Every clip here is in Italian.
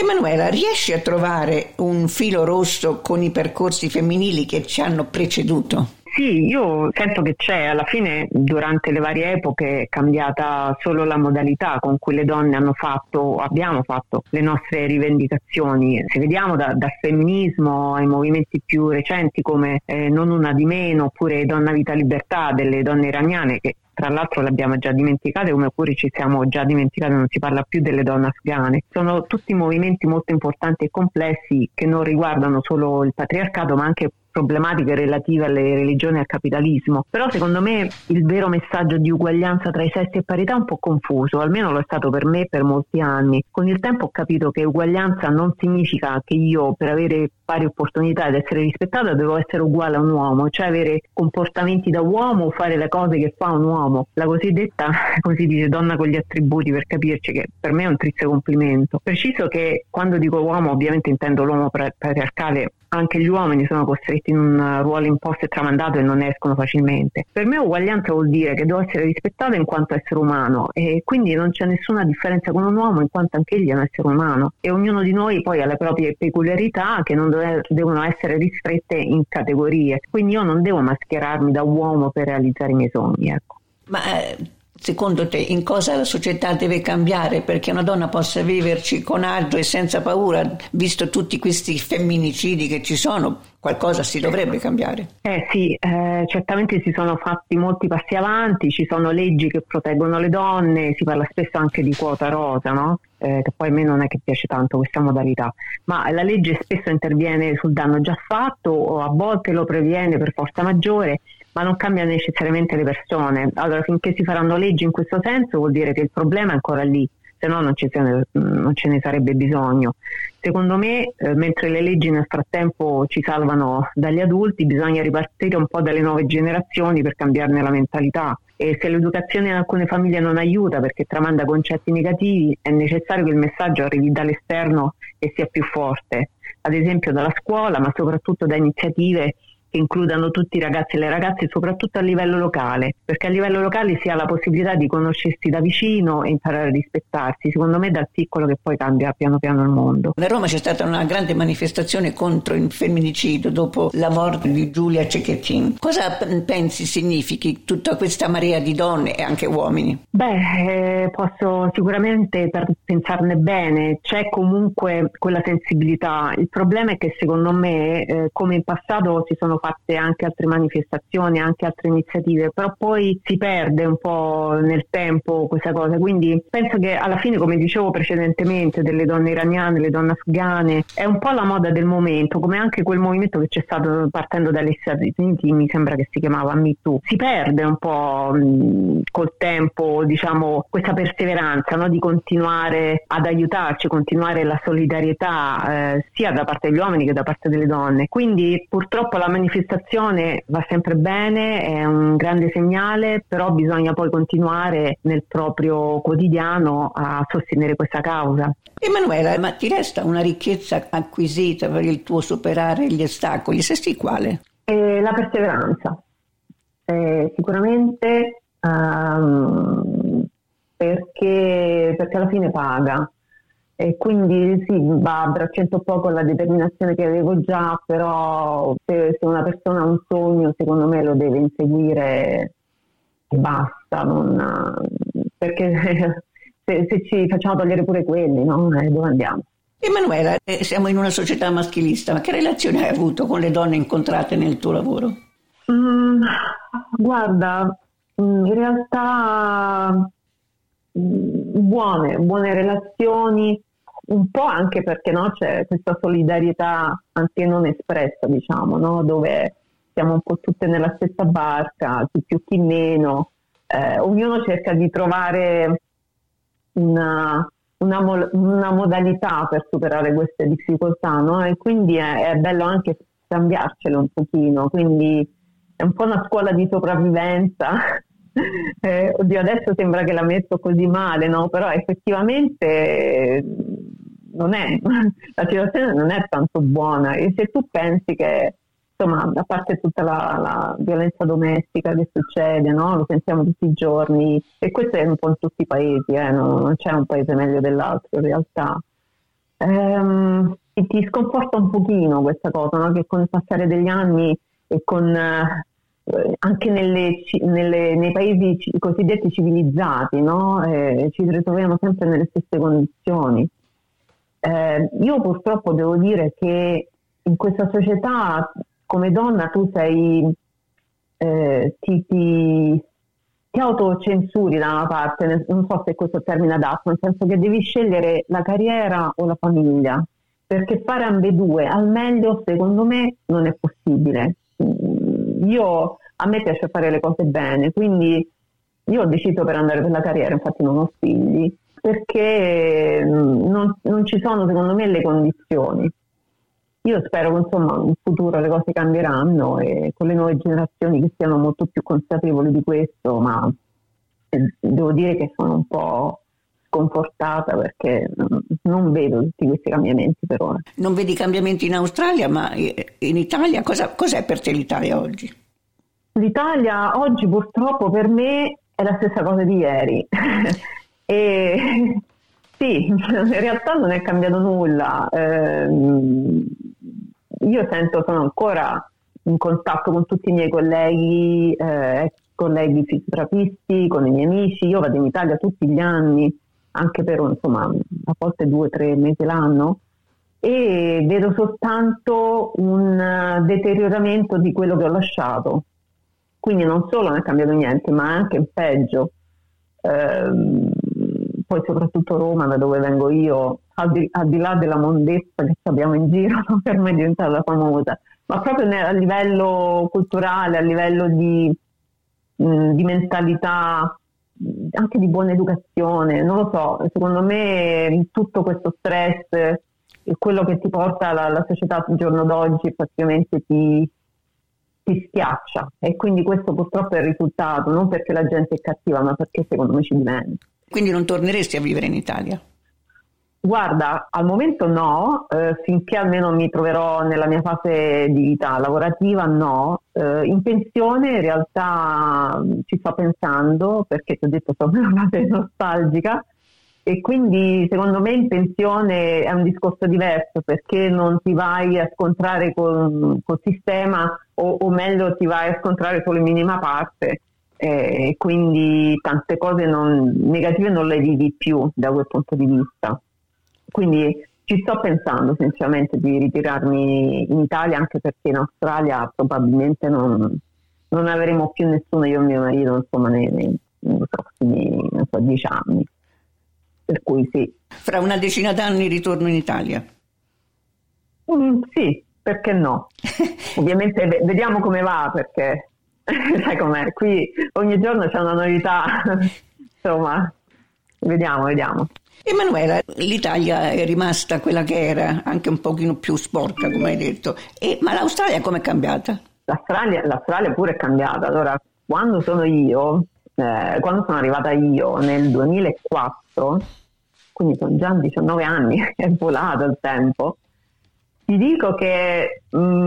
Emanuela, riesci a trovare un filo rosso con i percorsi femminili che ci hanno preceduto? Sì, io sento che c'è, alla fine durante le varie epoche è cambiata solo la modalità con cui le donne hanno fatto, abbiamo fatto le nostre rivendicazioni. Se vediamo da, dal femminismo ai movimenti più recenti come eh, Non una di meno oppure Donna Vita Libertà delle donne iraniane che tra l'altro le abbiamo già dimenticate come pure ci siamo già dimenticate, non si parla più delle donne afghane. Sono tutti movimenti molto importanti e complessi che non riguardano solo il patriarcato ma anche problematiche relative alle religioni e al capitalismo. Però secondo me il vero messaggio di uguaglianza tra i sessi e parità è un po' confuso, almeno lo è stato per me per molti anni. Con il tempo ho capito che uguaglianza non significa che io per avere pari opportunità ed essere rispettata devo essere uguale a un uomo, cioè avere comportamenti da uomo fare le cose che fa un uomo. La cosiddetta, come si dice, donna con gli attributi per capirci che per me è un triste complimento. Preciso che quando dico uomo ovviamente intendo l'uomo patriarcale anche gli uomini sono costretti in un ruolo imposto e tramandato e non escono facilmente. Per me uguaglianza vuol dire che devo essere rispettata in quanto essere umano e quindi non c'è nessuna differenza con un uomo in quanto anche egli è un essere umano e ognuno di noi poi ha le proprie peculiarità che non deve, devono essere ristrette in categorie. Quindi io non devo mascherarmi da uomo per realizzare i miei sogni. Ecco. Ma eh, Secondo te in cosa la società deve cambiare perché una donna possa viverci con agio e senza paura, visto tutti questi femminicidi che ci sono? Qualcosa si dovrebbe cambiare. Eh sì, eh, certamente si sono fatti molti passi avanti, ci sono leggi che proteggono le donne, si parla spesso anche di quota rosa, no? eh, che poi a me non è che piace tanto questa modalità, ma la legge spesso interviene sul danno già fatto o a volte lo previene per forza maggiore ma non cambia necessariamente le persone. Allora, finché si faranno leggi in questo senso, vuol dire che il problema è ancora lì, se no non, non ce ne sarebbe bisogno. Secondo me, eh, mentre le leggi nel frattempo ci salvano dagli adulti, bisogna ripartire un po' dalle nuove generazioni per cambiarne la mentalità. E se l'educazione in alcune famiglie non aiuta perché tramanda concetti negativi, è necessario che il messaggio arrivi dall'esterno e sia più forte, ad esempio dalla scuola, ma soprattutto da iniziative che includano tutti i ragazzi e le ragazze, soprattutto a livello locale, perché a livello locale si ha la possibilità di conoscersi da vicino e imparare a rispettarsi. Secondo me dal piccolo che poi cambia piano piano il mondo. A Roma c'è stata una grande manifestazione contro il femminicidio dopo la morte di Giulia Cecchettin. Cosa pensi significhi tutta questa marea di donne e anche uomini? Beh, eh, posso sicuramente pensarne bene, c'è comunque quella sensibilità. Il problema è che secondo me, eh, come in passato si sono fatte anche altre manifestazioni, anche altre iniziative, però poi si perde un po' nel tempo questa cosa. Quindi penso che alla fine, come dicevo precedentemente, delle donne iraniane, le donne afghane, è un po' la moda del momento, come anche quel movimento che c'è stato partendo dagli Stati Uniti, mi sembra che si chiamava Me Too. Si perde un po' col tempo, diciamo, questa perseveranza no? di continuare ad aiutarci, continuare la solidarietà eh, sia da parte degli uomini che da parte delle donne. Quindi purtroppo la manifestazione manifestazione va sempre bene, è un grande segnale, però bisogna poi continuare nel proprio quotidiano a sostenere questa causa. Emanuela, ma ti resta una ricchezza acquisita per il tuo superare gli ostacoli? Se sì, quale? Eh, la perseveranza. Eh, sicuramente um, perché, perché alla fine paga e quindi sì, va a braccetto un po' con la determinazione che avevo già, però se, se, una persona ha un sogno, secondo me lo deve inseguire e basta, non, perché se, se, ci facciamo togliere pure quelli, no? eh, dove andiamo? Emanuela, eh, siamo in una società maschilista, ma che relazione hai avuto con le donne incontrate nel tuo lavoro? Mm, guarda, mm, in realtà mm, buone, buone relazioni, un po' anche perché no, c'è questa solidarietà anche non espressa, diciamo, no? dove siamo un po' tutte nella stessa barca, chi più chi meno, eh, ognuno cerca di trovare una, una, una, modalità per superare queste difficoltà, no? E quindi è, è bello anche cambiarcele un pochino, quindi è un po' una scuola di sopravvivenza. eh, oddio, adesso sembra che la metto così male, no? Però effettivamente non è, la situazione non è tanto buona e se tu pensi che insomma, a parte tutta la, la violenza domestica che succede, no? lo sentiamo tutti i giorni e questo è un po' in tutti i paesi, eh? non, non, c'è un paese meglio dell'altro in realtà. Ehm, ti, sconforta un pochino questa cosa, no? che con il passare degli anni e con, eh, anche nelle, nelle, nei paesi cosiddetti civilizzati no? eh, ci ritroviamo sempre nelle stesse condizioni. Eh, io purtroppo devo dire che in questa società come donna tu sei, eh, ti, ti, ti, autocensuri da una parte, non so se questo termine adatto, nel senso che devi scegliere la carriera o la famiglia, perché fare ambedue al meglio secondo me non è possibile. Mm, io, a me piace fare le cose bene, quindi io ho deciso per andare per la carriera, infatti non ho figli, perché mm, non, non ci sono secondo me le condizioni. Io spero che insomma in futuro le cose cambieranno e con le nuove generazioni che siano molto più consapevoli di questo, ma eh, devo dire che sono un po' sconfortata perché non vedo tutti questi cambiamenti per ora. Non vedi cambiamenti in Australia, ma in Italia cosa, cos'è per te l'Italia oggi? L'Italia oggi purtroppo per me è la stessa cosa di ieri. e sì, in realtà non è cambiato nulla. Eh, io sento, sono ancora in contatto con tutti i miei colleghi, eh, colleghi fisioterapisti, con i miei amici. Io vado in Italia tutti gli anni, anche per insomma, a volte due o tre mesi l'anno, e vedo soltanto un deterioramento di quello che ho lasciato. Quindi non solo non è cambiato niente, ma anche in peggio. Eh, poi soprattutto Roma, da dove vengo io, al di, al di là della mondezza che abbiamo in giro, per me è diventata famosa, ma proprio a livello culturale, a livello di, mh, di mentalità, anche di buona educazione, non lo so, secondo me tutto questo stress, quello che ti porta la, la società al giorno d'oggi praticamente ti, ti schiaccia e quindi questo purtroppo è il risultato, non perché la gente è cattiva, ma perché secondo me ci diventa. Quindi non torneresti a vivere in Italia? Guarda, al momento no, eh, finché almeno mi troverò nella mia fase di vita lavorativa no. Eh, in pensione in realtà mm, ci sto pensando perché ti ho detto sono una fase nostalgica e quindi secondo me in pensione è un discorso diverso perché non ti vai a scontrare con il sistema o, o meglio ti vai a scontrare solo in minima parte e quindi tante cose non, negative non le vivi più da quel punto di vista. Quindi ci sto pensando sinceramente di ritirarmi in Italia anche perché in Australia probabilmente non, non avremo più nessuno io e mio marito insomma nei, nei, nei prossimi so, dieci anni. Per cui sì. Fra una decina d'anni ritorno in Italia? Mm, sì, perché no? Ovviamente vediamo come va perché sai com'è, qui ogni giorno c'è una novità, insomma, vediamo, vediamo. Emanuela, l'Italia è rimasta quella che era, anche un pochino più sporca, come hai detto, e, ma l'Australia com'è cambiata? L'Australia, L'Australia pure è cambiata. Allora, quando sono io, eh, quando sono arrivata io nel 2004, quindi sono già 19 anni, è volato il tempo, ti dico che mh, mm,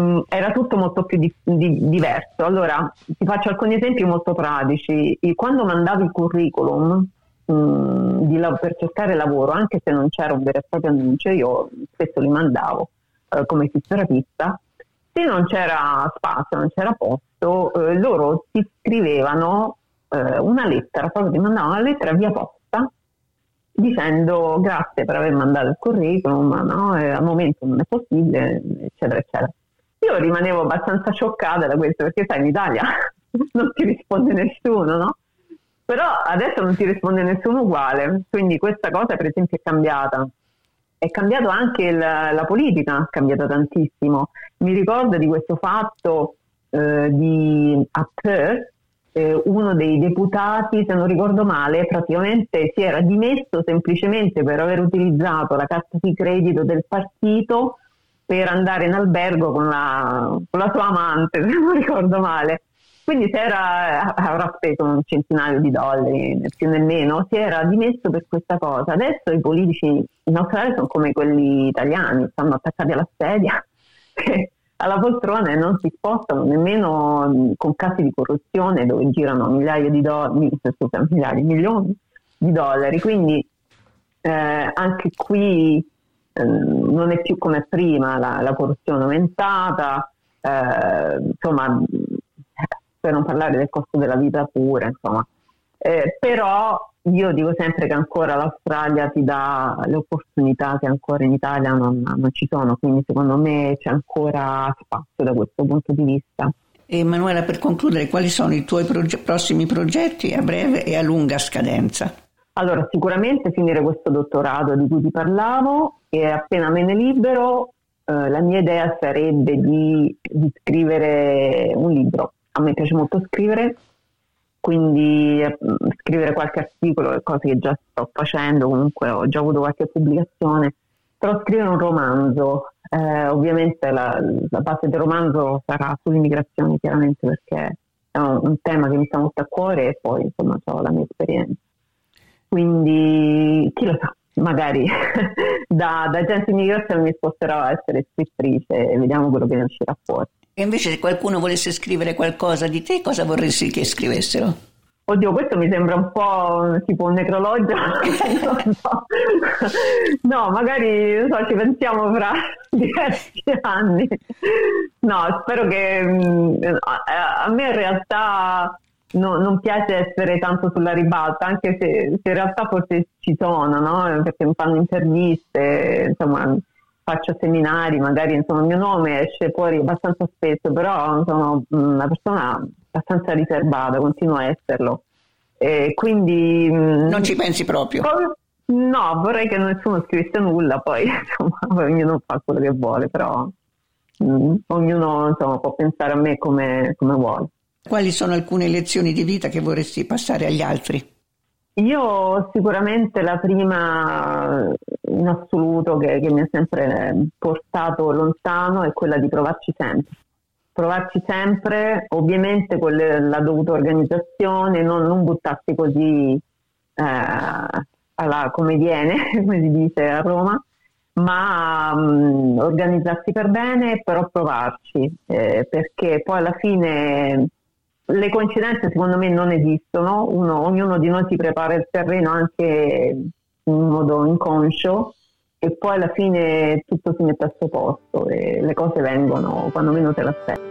tutto molto più di, di, diverso. Allora, ti faccio alcuni esempi molto pratici. Quando mandavi il curriculum mh, mm, per cercare lavoro, anche se non c'era un vero e proprio annuncio, io spesso li mandavo eh, come fisioterapista, se non c'era spazio, non c'era posto, eh, loro ti scrivevano eh, una lettera, proprio ti mandavano una lettera via posta dicendo grazie per aver mandato il curriculum, ma no, eh, al momento non è possibile, eccetera, eccetera. Io rimanevo abbastanza scioccata da questo perché sai, in Italia non ti risponde nessuno, no? Però adesso non ti risponde nessuno uguale, quindi questa cosa per esempio è cambiata. È cambiato anche la, la politica, è cambiata tantissimo. Mi ricordo di questo fatto eh, di, a eh, uno dei deputati, se non ricordo male, praticamente si era dimesso semplicemente per aver utilizzato la carta di credito del partito per andare in albergo con la, con la sua amante, se non ricordo male. Quindi si era, avrà speso un centinaio di dollari, più nemmeno, si era dimesso per questa cosa. Adesso i politici in Australia sono come quelli italiani, stanno attaccati alla sedia, alla poltrona e non si spostano nemmeno con casi di corruzione dove girano migliaia di dollari, scusa, migliaia, milioni di dollari. Quindi eh, anche qui eh, non è più come prima, la, la corruzione aumentata, eh, insomma, per non parlare del costo della vita pure, insomma. Eh, però io dico sempre che ancora l'Australia ti dà le opportunità che ancora in Italia non, non ci sono, quindi secondo me c'è ancora spazio da questo punto di vista. Emanuela, per concludere, quali sono i tuoi proge- prossimi progetti a breve e a lunga scadenza? Allora, sicuramente finire questo dottorato di cui ti parlavo e appena me ne libero, eh, la mia idea sarebbe di, di scrivere un libro. A me piace molto scrivere quindi eh, scrivere qualche articolo, cose che già sto facendo, comunque ho già avuto qualche pubblicazione, però scrivere un romanzo, eh, ovviamente la, la, base del romanzo sarà sull'immigrazione chiaramente perché è un, un, tema che mi sta molto a cuore e poi insomma ho la mia esperienza. Quindi chi lo sa, magari da, da gente immigrazione mi sposterò a essere scrittrice e vediamo quello che ne uscirà fuori. E invece se qualcuno volesse scrivere qualcosa di te, cosa vorresti che scrivessero? Oddio, questo mi sembra un po' tipo un necrologio. so. no, magari so, ci pensiamo fra diversi anni. No, spero che mm, a me in realtà no, non piace essere tanto sulla ribalta, anche se, se in realtà forse ci sono, no? perché mi fanno interviste, insomma faccio seminari, magari insomma il mio nome esce fuori abbastanza spesso, però sono una persona abbastanza riservata, continuo a esserlo. E quindi... Non ci pensi proprio? No, vorrei che nessuno scrivesse nulla, poi insomma ognuno fa quello che vuole, però mh, ognuno insomma, può pensare a me come, come vuole. Quali sono alcune lezioni di vita che vorresti passare agli altri? Io sicuramente la prima in assoluto che, che, mi ha sempre portato lontano è quella di provarci sempre. Provarci sempre, ovviamente con le, la dovuta organizzazione, non, non buttarsi così eh, alla, come viene, come si dice a Roma, ma um, organizzarsi per bene, però provarci, eh, perché poi alla fine le coincidenze secondo me non esistono, Uno, ognuno di noi si prepara il terreno anche in modo inconscio e poi alla fine tutto si mette al suo posto e le cose vengono quando meno te l'aspetti.